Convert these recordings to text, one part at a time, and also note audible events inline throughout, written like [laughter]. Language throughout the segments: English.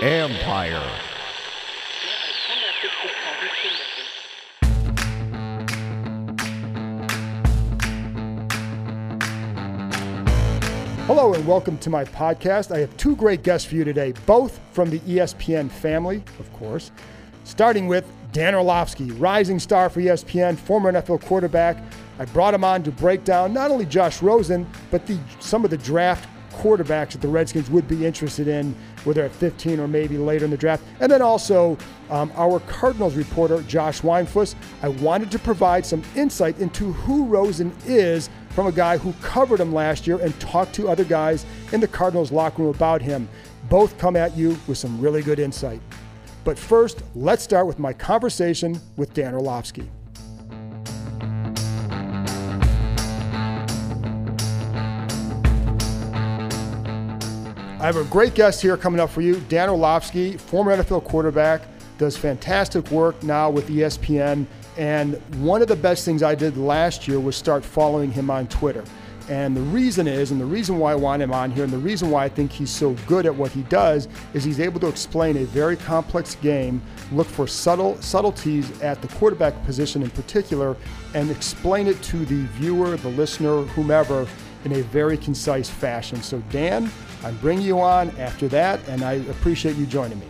Empire. Hello and welcome to my podcast. I have two great guests for you today, both from the ESPN family, of course. Starting with Dan Orlovsky, rising star for ESPN, former NFL quarterback. I brought him on to break down not only Josh Rosen, but the, some of the draft quarterbacks that the Redskins would be interested in, whether at 15 or maybe later in the draft. And then also um, our Cardinals reporter, Josh Weinfuss. I wanted to provide some insight into who Rosen is from a guy who covered him last year and talked to other guys in the Cardinals locker room about him. Both come at you with some really good insight. But first, let's start with my conversation with Dan Orlovsky. I have a great guest here coming up for you, Dan Orlovsky, former NFL quarterback, does fantastic work now with ESPN. And one of the best things I did last year was start following him on Twitter. And the reason is, and the reason why I want him on here, and the reason why I think he's so good at what he does, is he's able to explain a very complex game, look for subtle subtleties at the quarterback position in particular, and explain it to the viewer, the listener, whomever, in a very concise fashion. So, Dan, I'm bringing you on after that, and I appreciate you joining me.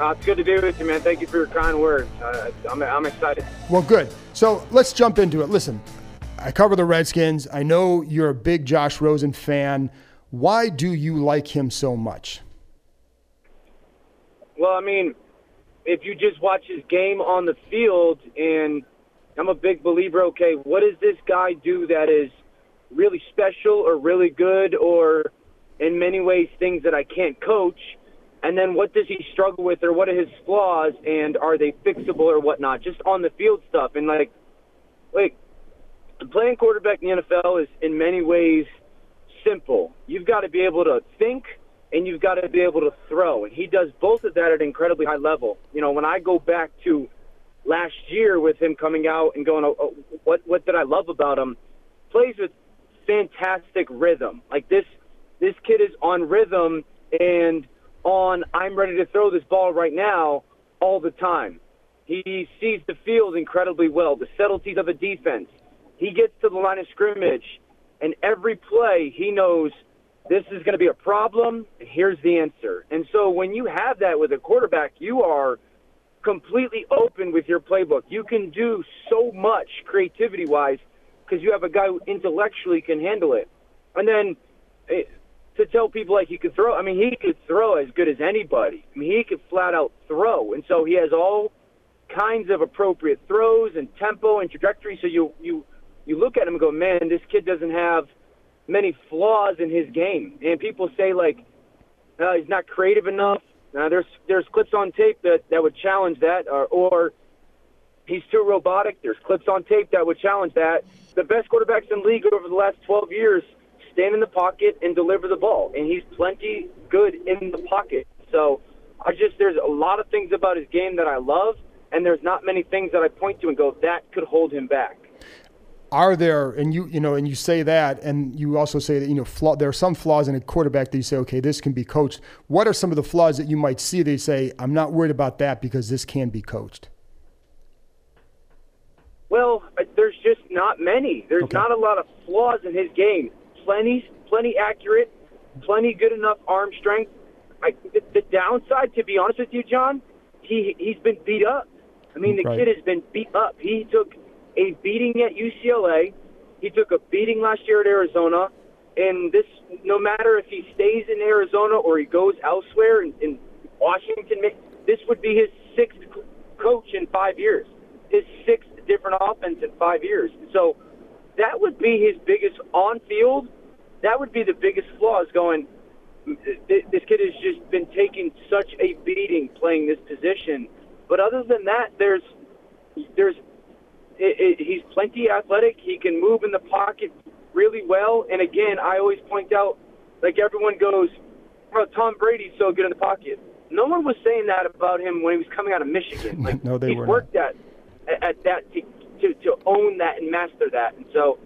Uh, it's good to be with you, man. Thank you for your kind words. Uh, I'm, I'm excited. Well, good. So let's jump into it. Listen, I cover the Redskins. I know you're a big Josh Rosen fan. Why do you like him so much? Well, I mean, if you just watch his game on the field, and I'm a big believer, okay, what does this guy do that is really special or really good or – in many ways things that I can't coach. And then what does he struggle with or what are his flaws and are they fixable or whatnot? Just on the field stuff. And like, like playing quarterback in the NFL is in many ways simple. You've got to be able to think and you've got to be able to throw. And he does both of that at an incredibly high level. You know, when I go back to last year with him coming out and going, oh, oh, what what did I love about him? Plays with fantastic rhythm. Like this this kid is on rhythm and on I'm ready to throw this ball right now all the time. He sees the field incredibly well, the subtleties of a defense. He gets to the line of scrimmage, and every play he knows this is going to be a problem, and here's the answer. And so when you have that with a quarterback, you are completely open with your playbook. You can do so much creativity wise because you have a guy who intellectually can handle it. And then eh, to tell people like he could throw. I mean, he could throw as good as anybody. I mean, he could flat out throw, and so he has all kinds of appropriate throws and tempo and trajectory. So you you you look at him and go, man, this kid doesn't have many flaws in his game. And people say like uh, he's not creative enough. Now there's there's clips on tape that that would challenge that, or, or he's too robotic. There's clips on tape that would challenge that. The best quarterbacks in the league over the last 12 years stand in the pocket and deliver the ball, and he's plenty good in the pocket. So I just there's a lot of things about his game that I love, and there's not many things that I point to and go that could hold him back. Are there, and you you know, and you say that, and you also say that you know, flaw, there are some flaws in a quarterback that you say, okay, this can be coached. What are some of the flaws that you might see? They say, I'm not worried about that because this can be coached. Well, uh, there's just not many. There's okay. not a lot of flaws in his game plenty, plenty accurate, plenty good enough arm strength. I, the, the downside, to be honest with you, John, he he's been beat up. I mean, the right. kid has been beat up. He took a beating at UCLA. He took a beating last year at Arizona. And this, no matter if he stays in Arizona or he goes elsewhere in, in Washington, this would be his sixth coach in five years. His sixth different offense in five years. So that would be his biggest on field. That would be the biggest flaw is going. This kid has just been taking such a beating playing this position. But other than that, there's there's it, it, he's plenty athletic. He can move in the pocket really well. And again, I always point out, like everyone goes, "Oh, Tom Brady's so good in the pocket." No one was saying that about him when he was coming out of Michigan. [laughs] Like no, they he's were worked not. at at that to, to to own that and master that. And so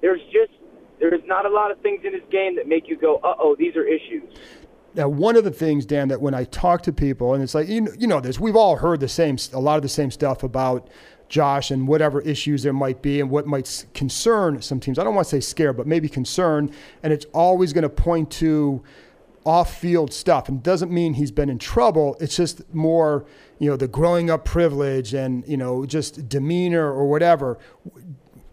there's just There's not a lot of things in his game that make you go, uh oh, these are issues. Now, one of the things, Dan, that when I talk to people, and it's like, you know, you know this, we've all heard the same, a lot of the same stuff about Josh and whatever issues there might be and what might concern some teams. I don't want to say scare, but maybe concern. And it's always going to point to off field stuff. And doesn't mean he's been in trouble. It's just more, you know, the growing up privilege and, you know, just demeanor or whatever.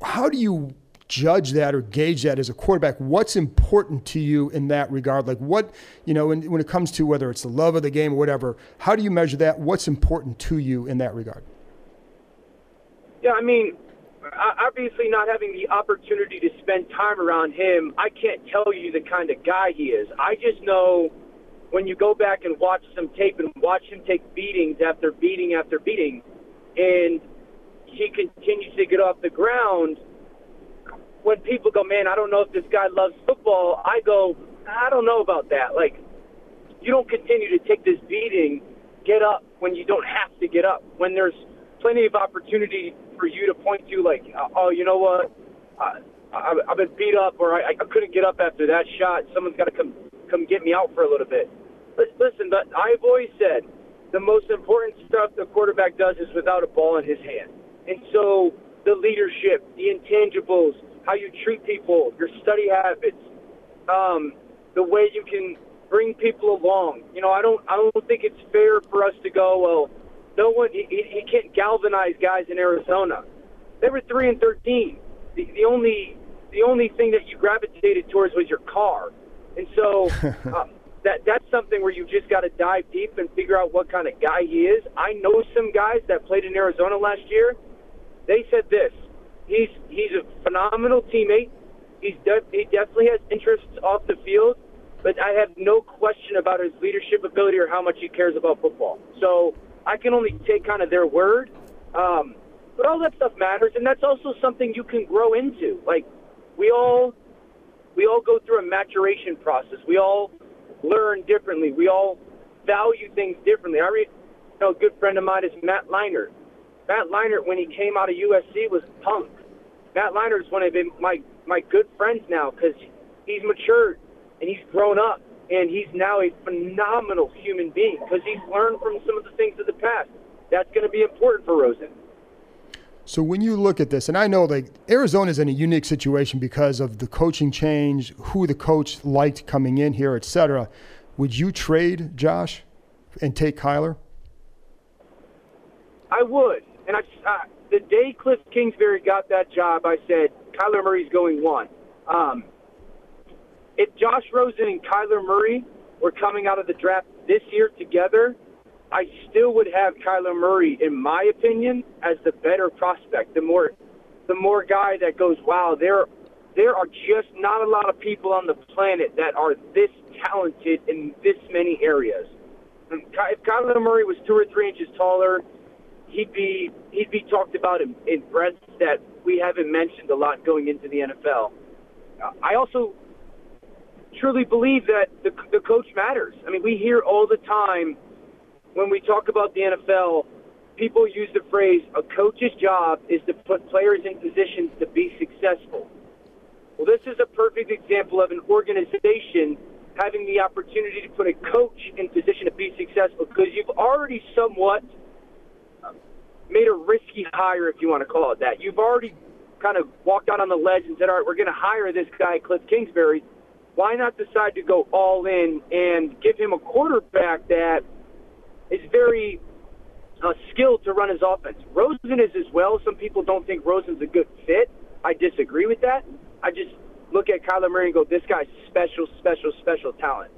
How do you judge that or gauge that as a quarterback? What's important to you in that regard? Like what, you know, when, when it comes to whether it's the love of the game or whatever, how do you measure that? What's important to you in that regard? Yeah, I mean, obviously not having the opportunity to spend time around him, I can't tell you the kind of guy he is. I just know when you go back and watch some tape and watch him take beatings after beating after beating, and he continues to get off the ground. When people go, man, I don't know if this guy loves football, I go, I don't know about that. Like, you don't continue to take this beating, get up when you don't have to get up. When there's plenty of opportunity for you to point to, like, oh, you know what, I, I, I've been beat up, or I, I couldn't get up after that shot. Someone's got to come come get me out for a little bit. Listen, but I've always said the most important stuff the quarterback does is without a ball in his hand, and so the leadership, the intangibles, how you treat people, your study habits, um, the way you can bring people along. You know, I don't I don't think it's fair for us to go, well, no one he, he can't galvanize guys in Arizona. They were three and thirteen. The, the only the only thing that you gravitated towards was your car, and so [laughs] um, that that's something where you've just got to dive deep and figure out what kind of guy he is. I know some guys that played in Arizona last year. They said this: he's he's a phenomenal teammate. He's de- he definitely has interests off the field, but I have no question about his leadership ability or how much he cares about football. So I can only take kind of their word. Um, but all that stuff matters, and that's also something you can grow into. Like we all, we all go through a maturation process. We all learn differently. We all value things differently. I read, you know, a good friend of mine is Matt Leinart. Matt Leinart, when he came out of USC, was punk. Matt Leinart is one of my my good friends now because he's matured and he's grown up and he's now a phenomenal human being because he's learned from some of the things of the past. That's going to be important for Rosen. So when you look at this, and I know like Arizona is in a unique situation because of the coaching change, who the coach liked coming in here, etc. Would you trade Josh and take Kyler? I would. And I, uh, the day Cliff Kingsbury got that job, I said Kyler Murray's going one. Um, if Josh Rosen and Kyler Murray were coming out of the draft this year together, I still would have Kyler Murray, in my opinion, as the better prospect. The more, the more guy that goes, wow, there, there are just not a lot of people on the planet that are this talented in this many areas. Um, if Kyler Murray was two or three inches taller, he'd be he'd be talked about in, in breadth that we haven't mentioned a lot going into the NFL. Uh, I also truly believe that the, the coach matters. I mean, we hear all the time when we talk about the NFL, people use the phrase, a coach's job is to put players in positions to be successful. Well, this is a perfect example of an organization having the opportunity to put a coach in position to be successful because you've already somewhat made a risky hire, if you want to call it that. You've already kind of walked out on the ledge and said, all right, we're going to hire this guy, Cliff Kingsbury why not decide to go all in and give him a quarterback that is very uh, skilled to run his offense? Rosen is as well. Some people don't think Rosen's a good fit. I disagree with that. I just look at Kyler Murray and go, this guy's special, special, special talent.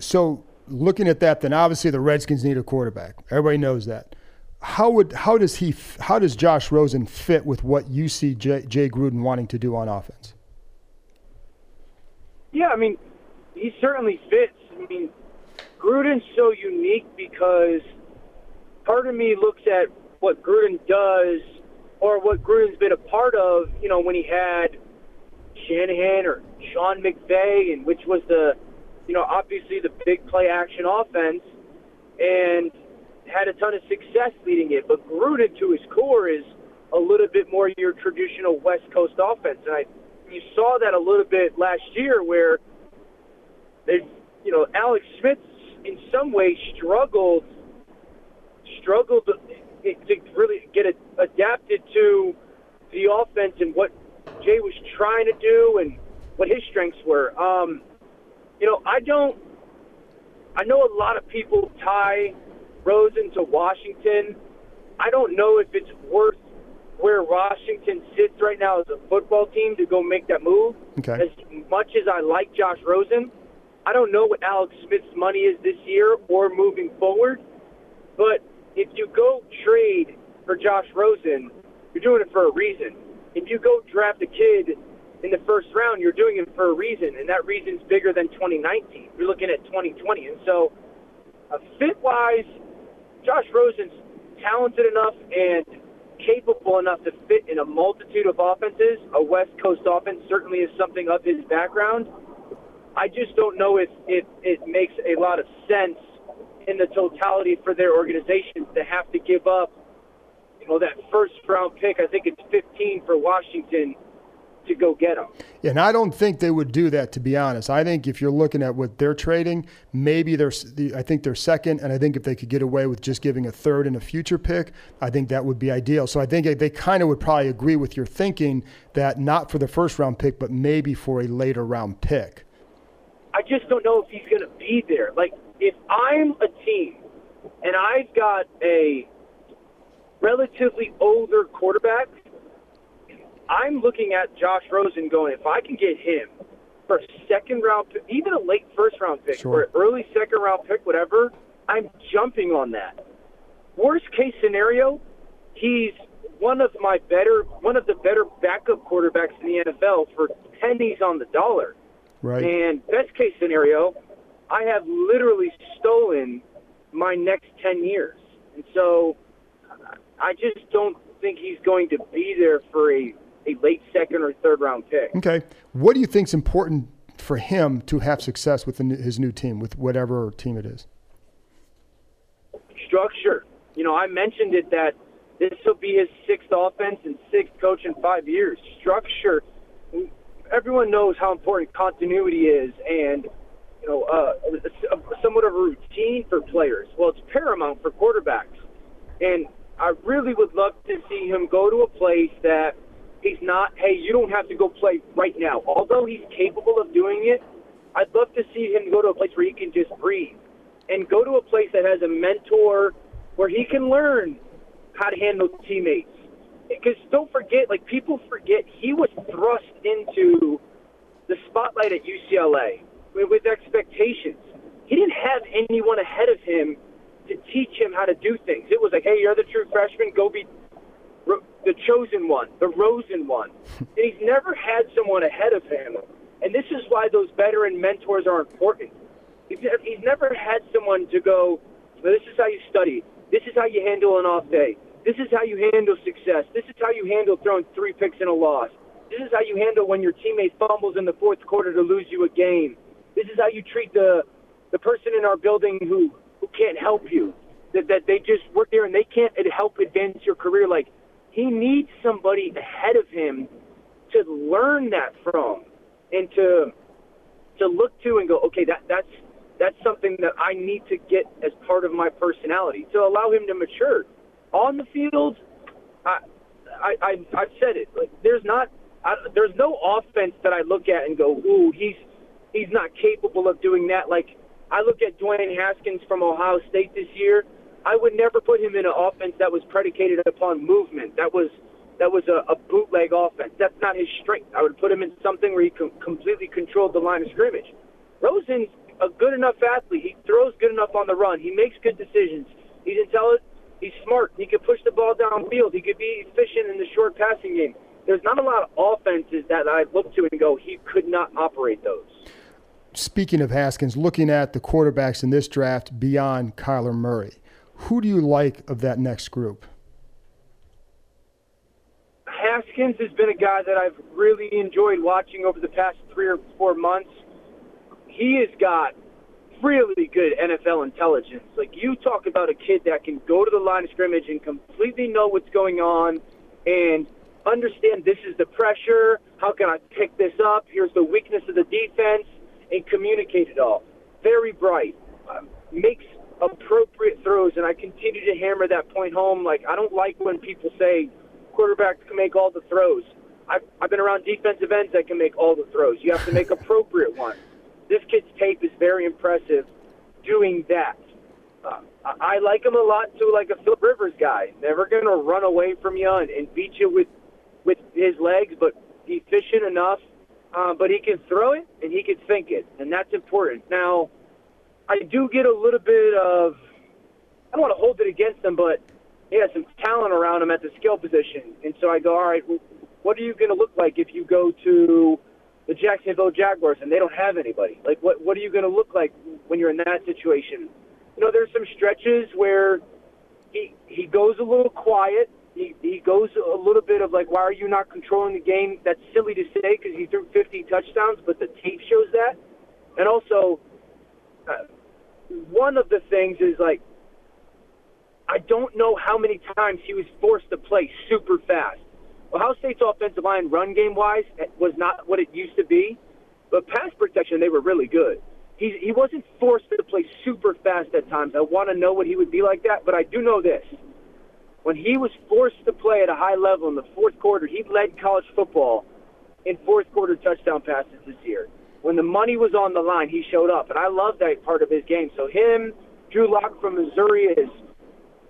So looking at that, then obviously the Redskins need a quarterback. Everybody knows that. How would how does he how does Josh Rosen fit with what you see Jay, Jay Gruden wanting to do on offense? Yeah, I mean, he certainly fits. I mean, Gruden's so unique because part of me looks at what Gruden does or what Gruden's been a part of, you know, when he had Shanahan or Sean McVay, and which was the, you know, obviously the big play action offense, and had a ton of success leading it. But Gruden, to his core, is a little bit more your traditional West Coast offense, and I you saw that a little bit last year where they, you know, Alex Smith in some ways struggled struggled to, really get adapted to the offense and what Jay was trying to do and what his strengths were. Um, you know, I don't. I know a lot of people tie Rosen to Washington. I don't know if it's worth where Washington sits right now as a football team to go make that move. Okay. As much as I like Josh Rosen, I don't know what Alex Smith's money is this year or moving forward. But if you go trade for Josh Rosen, you're doing it for a reason. If you go draft a kid in the first round, you're doing it for a reason, and that reason's bigger than 2019. You're looking at 2020. And so, uh, fit wise, Josh Rosen's talented enough and capable enough to fit in a multitude of offenses. A West Coast offense certainly is something of his background. I just don't know if, if it makes a lot of sense in the totality for their organization to have to give up, you know, that first round pick. I think it's 15 for Washington to go get him. And I don't think they would do that, to be honest. I think if you're looking at what they're trading, maybe they're, I think they're second, and I think if they could get away with just giving a third and a future pick, I think that would be ideal. So I think they kind of would probably agree with your thinking that not for the first round pick, but maybe for a later round pick. I just don't know if he's going to be there. Like, if I'm a team and I've got a relatively older quarterback, I'm looking at Josh Rosen going, if I can get him for a second round pick, even a late first round pick, Sure. or an early second round pick, whatever, I'm jumping on that. Worst case scenario, he's one of my better, one of the better backup quarterbacks in the NFL for pennies on the dollar. Right. And best case scenario, I have literally stolen my next 10 years. And so I just don't think he's going to be there for a, a late second or third round pick. Okay. What do you think is important for him to have success with new- his new team, with whatever team it is? Structure. You know, I mentioned it that this will be his sixth offense and sixth coach in five years. Structure. Everyone knows how important continuity is and you know, uh, somewhat of a routine for players. Well, it's paramount for quarterbacks. And I really would love to see him go to a place that he's not, hey, you don't have to go play right now. Although he's capable of doing it, I'd love to see him go to a place where he can just breathe and go to a place that has a mentor where he can learn how to handle teammates. Because don't forget, like people forget, he was thrust into the spotlight at UCLA with, expectations. He didn't have anyone ahead of him to teach him how to do things. It was like, hey, you're the true freshman, go be the chosen one, the Rosen one. [laughs] and he's never had someone ahead of him. And this is why those veteran mentors are important. He's, he's never had someone to go, this is how you study. This is how you handle an off day. This is how you handle success. This is how you handle throwing three picks in a loss. This is how you handle when your teammate fumbles in the fourth quarter to lose you a game. This is how you treat the the person in our building who who can't help you. That that they just work there and they can't help advance your career. Like he needs somebody ahead of him to learn that from and to to look to and go, okay, that that's that's something that I need to get as part of my personality to allow him to mature. On the field, I I, I I've said it. Like there's not I, there's no offense that I look at and go, ooh, he's he's not capable of doing that. Like I look at Dwayne Haskins from Ohio State this year. I would never put him in an offense that was predicated upon movement. That was that was a, a bootleg offense. That's not his strength. I would put him in something where he com- completely controlled the line of scrimmage. Rosen's a good enough athlete. He throws good enough on the run. He makes good decisions. He's intelligent. He's smart. He could push the ball downfield. He could be efficient in the short passing game. There's not a lot of offenses that I look to and go, he could not operate those. Speaking of Haskins, looking at the quarterbacks in this draft beyond Kyler Murray, who do you like of that next group? Haskins has been a guy that I've really enjoyed watching over the past three or four months. He has got really good NFL intelligence. Like you talk about a kid that can go to the line of scrimmage and completely know what's going on and understand this is the pressure. How can I pick this up? Here's the weakness of the defense, and communicate it all. Very bright. Um, makes appropriate throws, and I continue to hammer that point home. Like I don't like when people say quarterbacks can make all the throws. I've, I've been around defensive ends that can make all the throws. You have to make [laughs] appropriate ones. This kid's tape is very impressive doing that. Uh, I like him a lot too, like a Philip Rivers guy. Never going to run away from you and, and beat you with with his legs, but efficient enough. Uh, but he can throw it and he can think it, and that's important. Now, I do get a little bit of I don't want to hold it against him, but he has some talent around him at the skill position, and so I go, all right, what are you going to look like if you go to the Jacksonville Jaguars and they don't have anybody? Like, what what are you going to look like when you're in that situation? You know, there's some stretches where he he goes a little quiet. He he goes a little bit of like, why are you not controlling the game? That's silly to say because he threw 50 touchdowns, but the tape shows that. And also, uh, one of the things is like, I don't know how many times he was forced to play super fast. Ohio State's offensive line, run game wise, was not what it used to be, but pass protection they were really good he he wasn't forced to play super fast at times. I want to know what he would be like that, but I do know this: when he was forced to play at a high level in the fourth quarter, he led college football in fourth quarter touchdown passes this year. When the money was on the line, he showed up, and I love that part of his game. So him, Drew Lock from Missouri is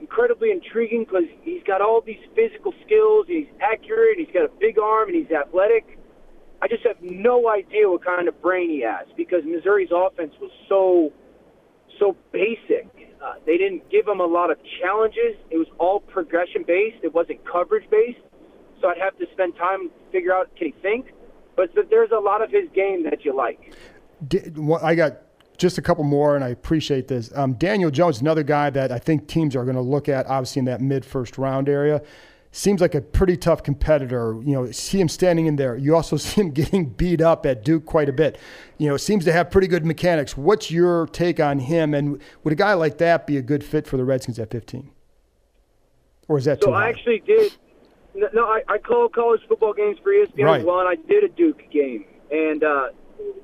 incredibly intriguing because he's got all these physical skills. He's accurate. He's got a big arm, and he's athletic I just have no idea what kind of brain he has because Missouri's offense was so so basic. Uh, they didn't give him a lot of challenges. It was all progression based. It wasn't coverage based. So I'd have to spend time to figure out can he think. But there's a lot of his game that you like. I got just a couple more, and I appreciate this. Um, Daniel Jones, another guy that I think teams are going to look at, obviously in that mid first round area seems like a pretty tough competitor. You know, see him standing in there. You also [laughs] see him getting beat up at Duke quite a bit. You know, seems to have pretty good mechanics. What's your take on him? And would a guy like that be a good fit for the Redskins at 15? Or is that so? Too I actually did. No, I, I call college football games for ESPN right. as well, and I did a Duke game. And uh,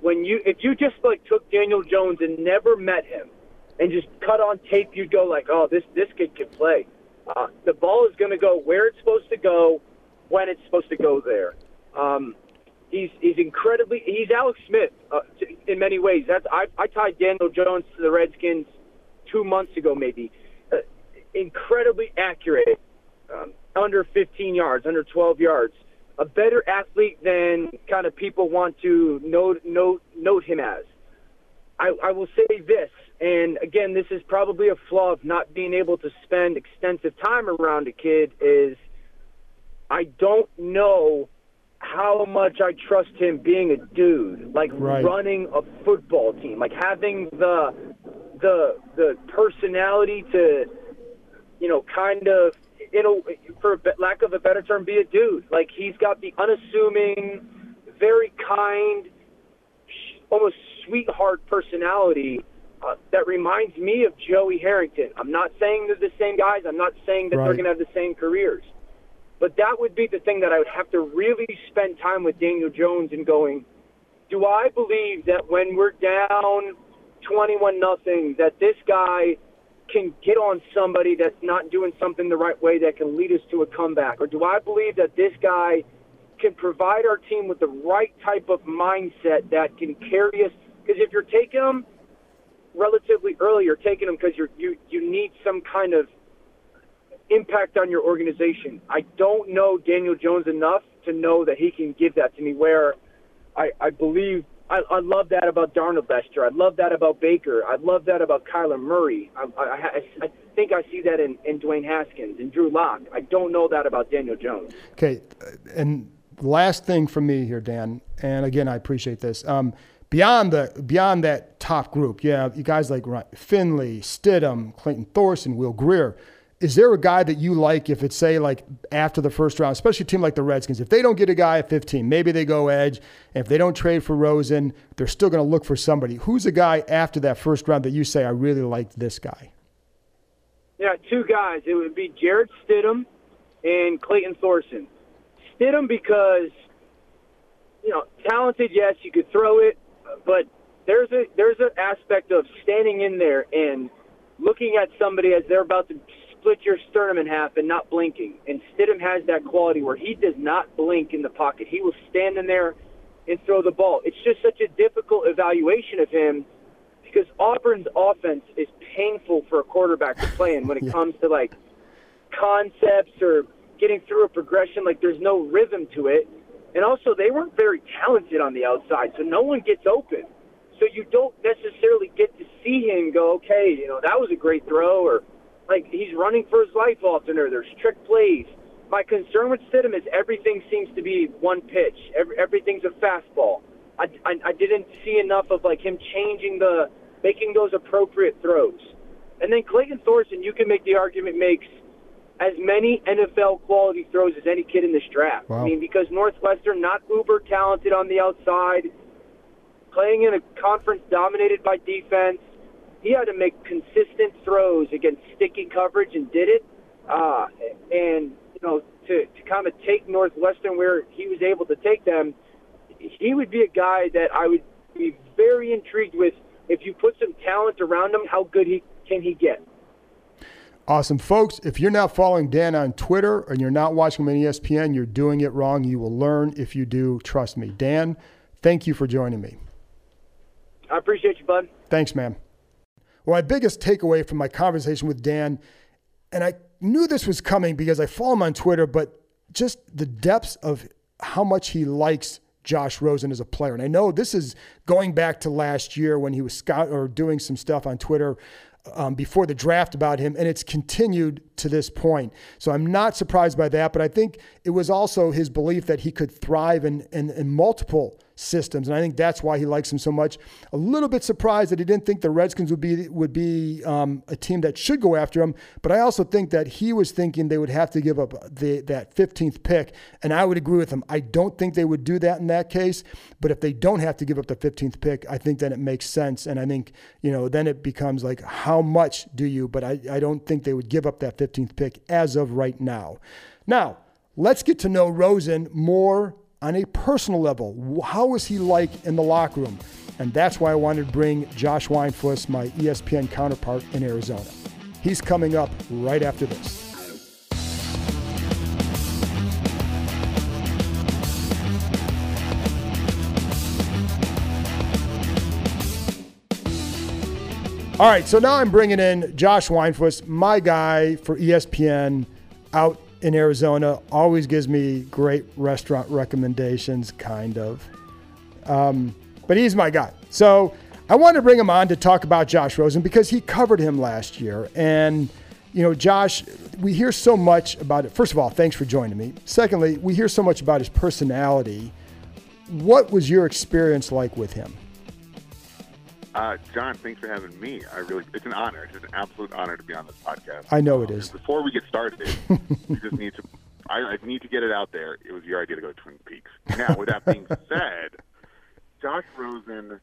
when you, if you just like took Daniel Jones and never met him, and just cut on tape, you'd go like, "Oh, this this kid can play." Uh, the ball is going to go where it's supposed to go, when it's supposed to go there. Um, he's he's incredibly he's Alex Smith uh, in many ways. That's I, I tied Daniel Jones to the Redskins two months ago, maybe. Uh, incredibly accurate, um, under 15 yards, under 12 yards. A better athlete than kind of people want to note note note him as. I, I will say this, and again, this is probably a flaw of not being able to spend extensive time around a kid. Is I don't know how much I trust him being a dude, like right. running a football team, like having the the the personality to, you know, kind of, you know, for lack of a better term, be a dude. Like he's got the unassuming, very kind almost sweetheart personality uh, that reminds me of Joey Harrington. I'm not saying they're the same guys. I'm not saying that right. they're going to have the same careers. But that would be the thing that I would have to really spend time with Daniel Jones and going, do I believe that when we're down 21 nothing, that this guy can get on somebody that's not doing something the right way that can lead us to a comeback? Or do I believe that this guy – can provide our team with the right type of mindset that can carry us. Because if you're taking them relatively early, you're taking them because you you you need some kind of impact on your organization. I don't know Daniel Jones enough to know that he can give that to me. Where I, I believe I, I love that about Darnold Bester. I love that about Baker. I love that about Kyler Murray. I, I, I, I think I see that in, in Dwayne Haskins and Drew Lock. I don't know that about Daniel Jones. Okay, and last thing from me here, Dan, and again, I appreciate this. Um, beyond the beyond that top group, yeah, you guys like Finley, Stidham, Clayton Thorson, Will Grier. Is there a guy that you like if it's say like after the first round, especially a team like the Redskins, if they don't get a guy at 15, maybe they go edge. And if they don't trade for Rosen, they're still going to look for somebody. Who's a guy after that first round that you say I really like this guy? Yeah, two guys. It would be Jarrett Stidham and Clayton Thorson. Stidham because you know talented. Yes, you could throw it, but there's a there's an aspect of standing in there and looking at somebody as they're about to split your sternum in half and not blinking. And Stidham has that quality where he does not blink in the pocket. He will stand in there and throw the ball. It's just such a difficult evaluation of him because Auburn's offense is painful for a quarterback to play in when it [laughs] yeah. comes to like concepts or getting through a progression. Like there's no rhythm to it. And also, they weren't very talented on the outside, so no one gets open. So you don't necessarily get to see him go, okay, you know, that was a great throw, or like he's running for his life oftener. there's trick plays. My concern with Stidham is everything seems to be one pitch. Every, everything's a fastball. I, I, I didn't see enough of like him changing the, making those appropriate throws. And then Clayton Thorson, you can make the argument makes as many NFL quality throws as any kid in this draft. Wow. I mean, because Northwestern not uber talented on the outside, playing in a conference dominated by defense he had to make consistent throws against sticky coverage and did it. Uh, and you know, to to kind of take Northwestern where he was able to take them, he would be a guy that I would be very intrigued with. If you put some talent around him, how good he can he get? Awesome. Folks, if you're not following Dan on Twitter and you're not watching him on ESPN, you're doing it wrong. You will learn if you do. Trust me. Dan, thank you for joining me. I appreciate you, bud. Thanks, man. Well, my biggest takeaway from my conversation with Dan, and I knew this was coming because I follow him on Twitter, but just the depths of how much he likes Josh Rosen as a player. And I know this is going back to last year when he was scout or doing some stuff on Twitter um, before the draft about him, and it's continued to this point. So I'm not surprised by that, but I think it was also his belief that he could thrive in, in, in multiple systems, and I think that's why he likes him so much. A little bit surprised that he didn't think the Redskins would be would be um, a team that should go after him, but I also think that he was thinking they would have to give up the, that 15th pick, and I would agree with him. I don't think they would do that in that case, but if they don't have to give up the 15th pick, I think that it makes sense, and I think you know then it becomes like how much do you? But I, I don't think they would give up that 15th pick as of right now. Now. Let's get to know Rosen more on a personal level. How is he like in the locker room? And that's why I wanted to bring Josh Weinfuss, my ESPN counterpart in Arizona. He's coming up right after this. All right, so now I'm bringing in Josh Weinfuss, my guy for ESPN out in Arizona always gives me great restaurant recommendations, kind of. Um, but he's my guy. So I wanted to bring him on to talk about Josh Rosen because he covered him last year. And, you know, Josh, we hear so much about it. First of all, thanks for joining me. Secondly, we hear so much about his personality. What was your experience like with him? Uh, John, thanks for having me. I really, it's an honor. It's an absolute honor to be on this podcast. I know it is. before we get started, [laughs] we just need to, I, I, need to get it out there. It was your idea to go to Twin Peaks. Now, with that being [laughs] said, Josh Rosen,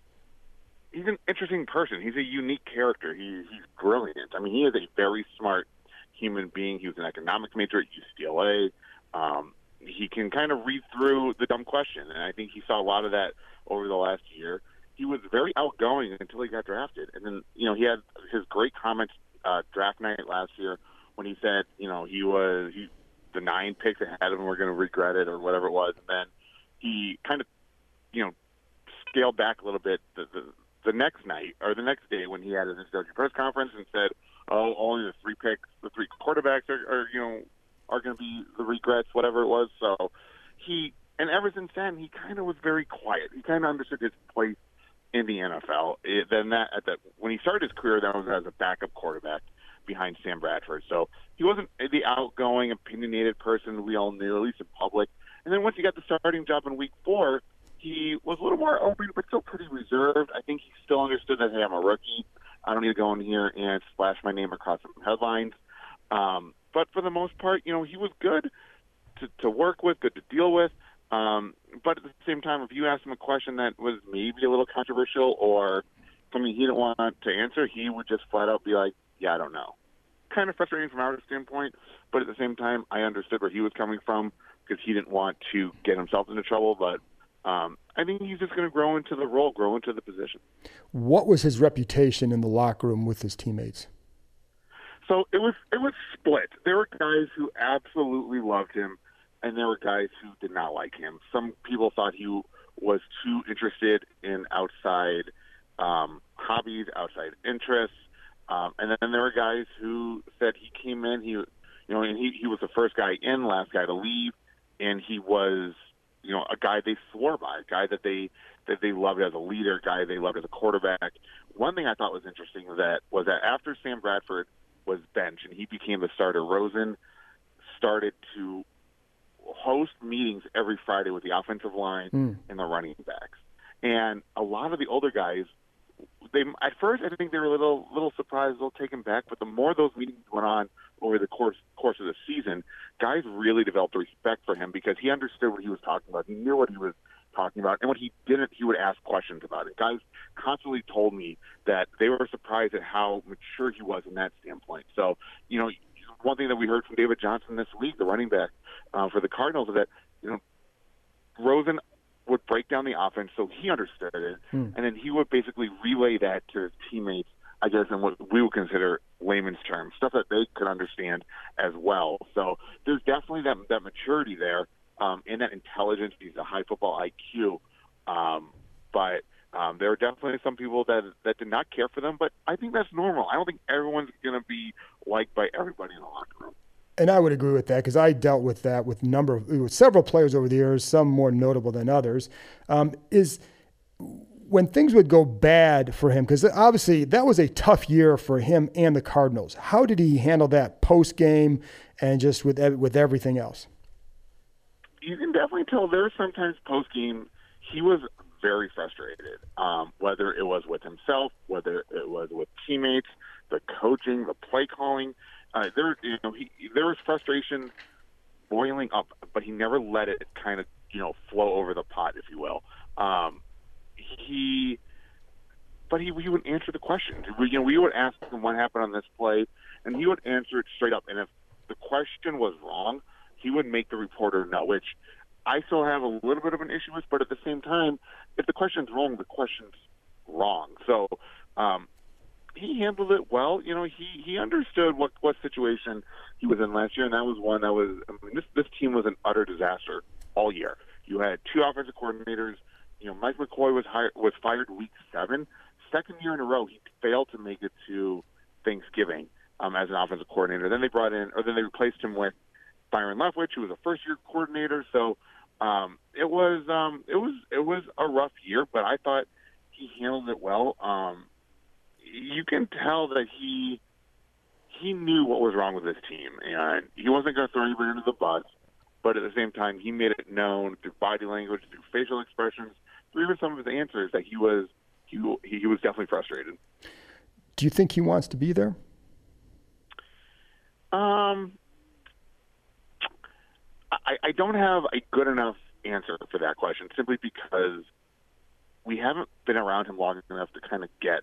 he's an interesting person. He's a unique character. He, he's brilliant. I mean, he is a very smart human being. He was an economics major at UCLA. Um, he can kind of read through the dumb question, and I think he saw a lot of that over the last year he was very outgoing until he got drafted, and then you know he had his great comments uh, draft night last year when he said you know he was he, the nine picks ahead of him were going to regret it or whatever it was, and then he kind of you know scaled back a little bit the, the the next night or the next day when he had his introductory press conference and said, "Oh, only the three picks, the three quarterbacks are, are you know are going to be the regrets, whatever it was." So he and ever since then he kind of was very quiet. He kind of understood his place in the NFL. It, then that at that when he started his career, that was as a backup quarterback behind Sam Bradford. So he wasn't the outgoing, opinionated person we all knew, at least in public. And then once he got the starting job in Week Four, he was a little more open, but still pretty reserved. I think he still understood that hey, I'm a rookie. I don't need to go in here and splash my name across some headlines. Um, but for the most part, you know, he was good to, to work with, good to deal with. Um, but at the same time, if you asked him a question that was maybe a little controversial or something he didn't want to answer, he would just flat out be like, "Yeah, I don't know." Kind of frustrating from our standpoint, but at the same time, I understood where he was coming from. because he didn't want to get himself into trouble. But um, I think he's just going to grow into the role, grow into the position. What was his reputation in the locker room with his teammates? So it was it was split. There were guys who absolutely loved him, and there were guys who did not like him. Some people thought he was too interested in outside um, hobbies, outside interests, um, and then there were guys who said he came in, he you know, and he he was the first guy in, last guy to leave, and he was you know a guy they swore by, a guy that they that they loved as a leader, a guy they loved as a quarterback. One thing I thought was interesting that was that after Sam Bradford was bench and he became the starter. Rosen started to host meetings every Friday with the offensive line mm. and the running backs. And a lot of the older guys, they at first I think they were a little little surprised, a little taken back. But the more those meetings went on over the course course of the season, guys really developed a respect for him because he understood what he was talking about. He knew what he was talking about. And when he didn't, he would ask questions about it. Guys constantly told me that they were surprised at how mature he was in that standpoint. So, you know, one thing that we heard from David Johnson this week, the running back uh, for the Cardinals, is that, you know, Rosen would break down the offense so he understood it, hmm. and then he would basically relay that to his teammates, I guess, in what we would consider layman's terms, stuff that they could understand as well. So there's definitely that, that maturity there um, and that intelligence. He's a high football IQ, um, but um, there are definitely some people that that did not care for them. But I think that's normal. I don't think everyone's going to be liked by everybody in the locker room. And I would agree with that because I dealt with that with number of with several players over the years, some more notable than others. Um, is when things would go bad for him, because obviously that was a tough year for him and the Cardinals. How did he handle that post game and just with with everything else? you can definitely tell there sometimes post game he was very frustrated. Um, whether it was with himself, whether it was with teammates, the coaching, the play calling, uh, there you know he there was frustration boiling up, but he never let it kind of you know flow over the pot, if you will. Um, he, but he he would answer the questions. We, you know, we would ask him what happened on this play, and he would answer it straight up. And if the question was wrong, he would make the reporter know, which I still have a little bit of an issue with. But at the same time, if the question's wrong, the question's wrong. So um, he handled it well. You know, he he understood what what situation he was in last year, and that was one that was. I mean, this this team was an utter disaster all year. You had two offensive coordinators. You know, Mike McCoy was hired was fired week seven. Second year in a row, he failed to make it to Thanksgiving um, as an offensive coordinator. Then they brought in, or then they replaced him with Byron Leftwich, who was a first year coordinator. So um, it was um, it was it was a rough year, but I thought he handled it well. Um, you can tell that he he knew what was wrong with his team, and he wasn't going to throw anybody under the bus. But at the same time, he made it known through body language, through facial expressions, through even some of his answers that he was he he was definitely frustrated. Do you think he wants to be there? Um, I, I don't have a good enough answer for that question simply because we haven't been around him long enough to kind of get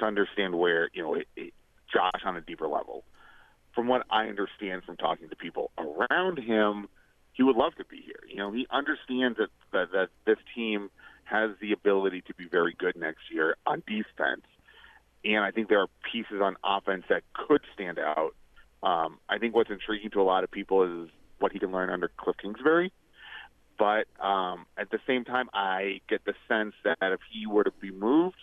to understand where you know it, it, Josh on a deeper level. From what I understand from talking to people around him, he would love to be here. You know, he understands that that, that this team has the ability to be very good next year on defense, and I think there are pieces on offense that could stand out. Um, I think what's intriguing to a lot of people is what he can learn under Cliff Kingsbury. But um, at the same time, I get the sense that if he were to be moved,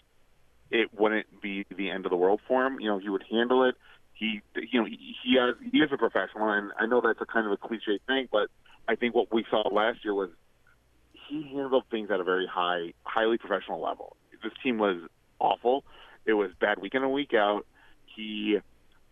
it wouldn't be the end of the world for him. You know, he would handle it. He, you know, he, he has he is a professional, and I know that's a kind of a cliche thing, but I think what we saw last year was he handled things at a very high, highly professional level. This team was awful. It was bad week in and week out. He,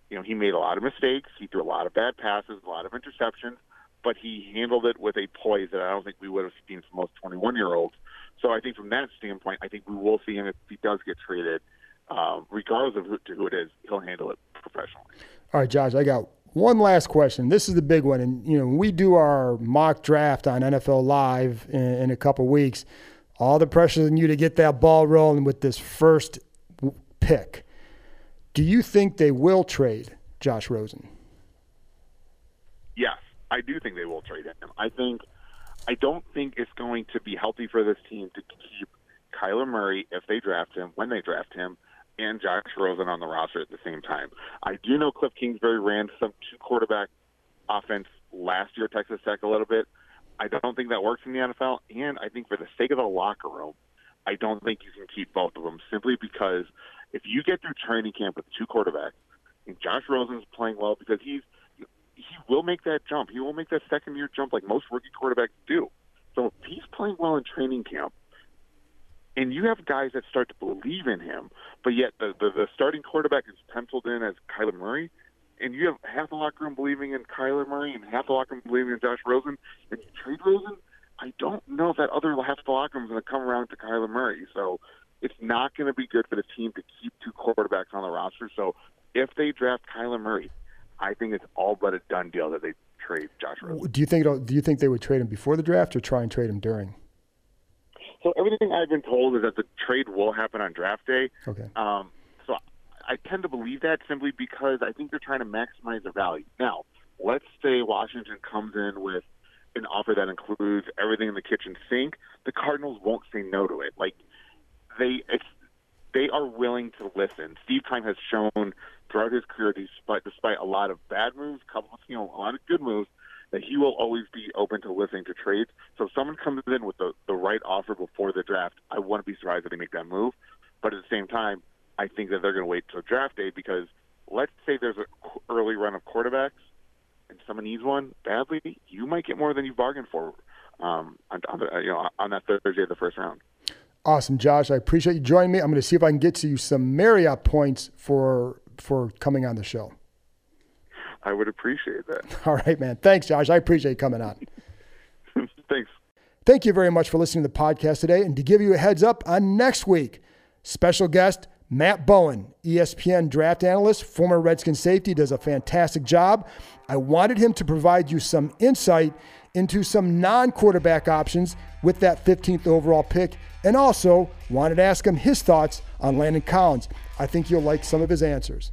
you know, he made a lot of mistakes. He threw a lot of bad passes, a lot of interceptions but he handled it with a poise that I don't think we would have seen from most 21 year olds. So I think from that standpoint, I think we will see him if he does get traded, um, regardless of who, to who it is, he'll handle it professionally. All right, Josh, I got one last question. This is the big one, and you know we do our mock draft on NFL Live in, in a couple weeks. All the pressure on you to get that ball rolling with this first pick. Do you think they will trade Josh Rosen? I do think they will trade him. I think I don't think it's going to be healthy for this team to keep Kyler Murray if they draft him when they draft him and Josh Rosen on the roster at the same time. I do know Cliff Kingsbury ran some two quarterback offense last year at Texas Tech a little bit. I don't think that works in the NFL, and I think for the sake of the locker room, I don't think you can keep both of them simply because if you get through training camp with two quarterbacks, and Josh Rosen's playing well because he's he will make that jump. He will make that second year jump like most rookie quarterbacks do. So if he's playing well in training camp, and you have guys that start to believe in him, but yet the, the, the starting quarterback is penciled in as Kyler Murray, and you have half the locker room believing in Kyler Murray and half the locker room believing in Josh Rosen, and you trade Rosen, I don't know if that other half the locker room is going to come around to Kyler Murray. So it's not going to be good for the team to keep two quarterbacks on the roster. So if they draft Kyler Murray, I think it's all but a done deal that they trade Josh Rosen. Do you think do you think they would trade him before the draft or try and trade him during? So everything I've been told is that the trade will happen on draft day. Okay. Um, so I tend to believe that simply because I think they're trying to maximize the value. Now, let's say Washington comes in with an offer that includes everything in the kitchen sink. The Cardinals won't say no to it. Like they, it's they are willing to listen. Steve Keim has shown throughout his career, despite despite a lot of bad moves, couple you know a lot of good moves, that he will always be open to listening to trades. So if someone comes in with the, the right offer before the draft, I wouldn't be surprised if they make that move. But at the same time, I think that they're going to wait till draft day because let's say there's an early run of quarterbacks and someone needs one badly, you might get more than you bargained for um, on, on the, you know on that Thursday of the first round. Awesome, Josh. I appreciate you joining me. I'm going to see if I can get to you some Marriott points for for coming on the show. I would appreciate that. [laughs] All right, man. Thanks, Josh. I appreciate you coming on. [laughs] Thanks. Thank you very much for listening to the podcast today. And to give you a heads up on next week, special guest Matt Bowen, ESPN draft analyst, former Redskin safety, does a fantastic job. I wanted him to provide you some insight into some non quarterback options with that 15th overall pick, and also wanted to ask him his thoughts on Landon Collins. I think you'll like some of his answers.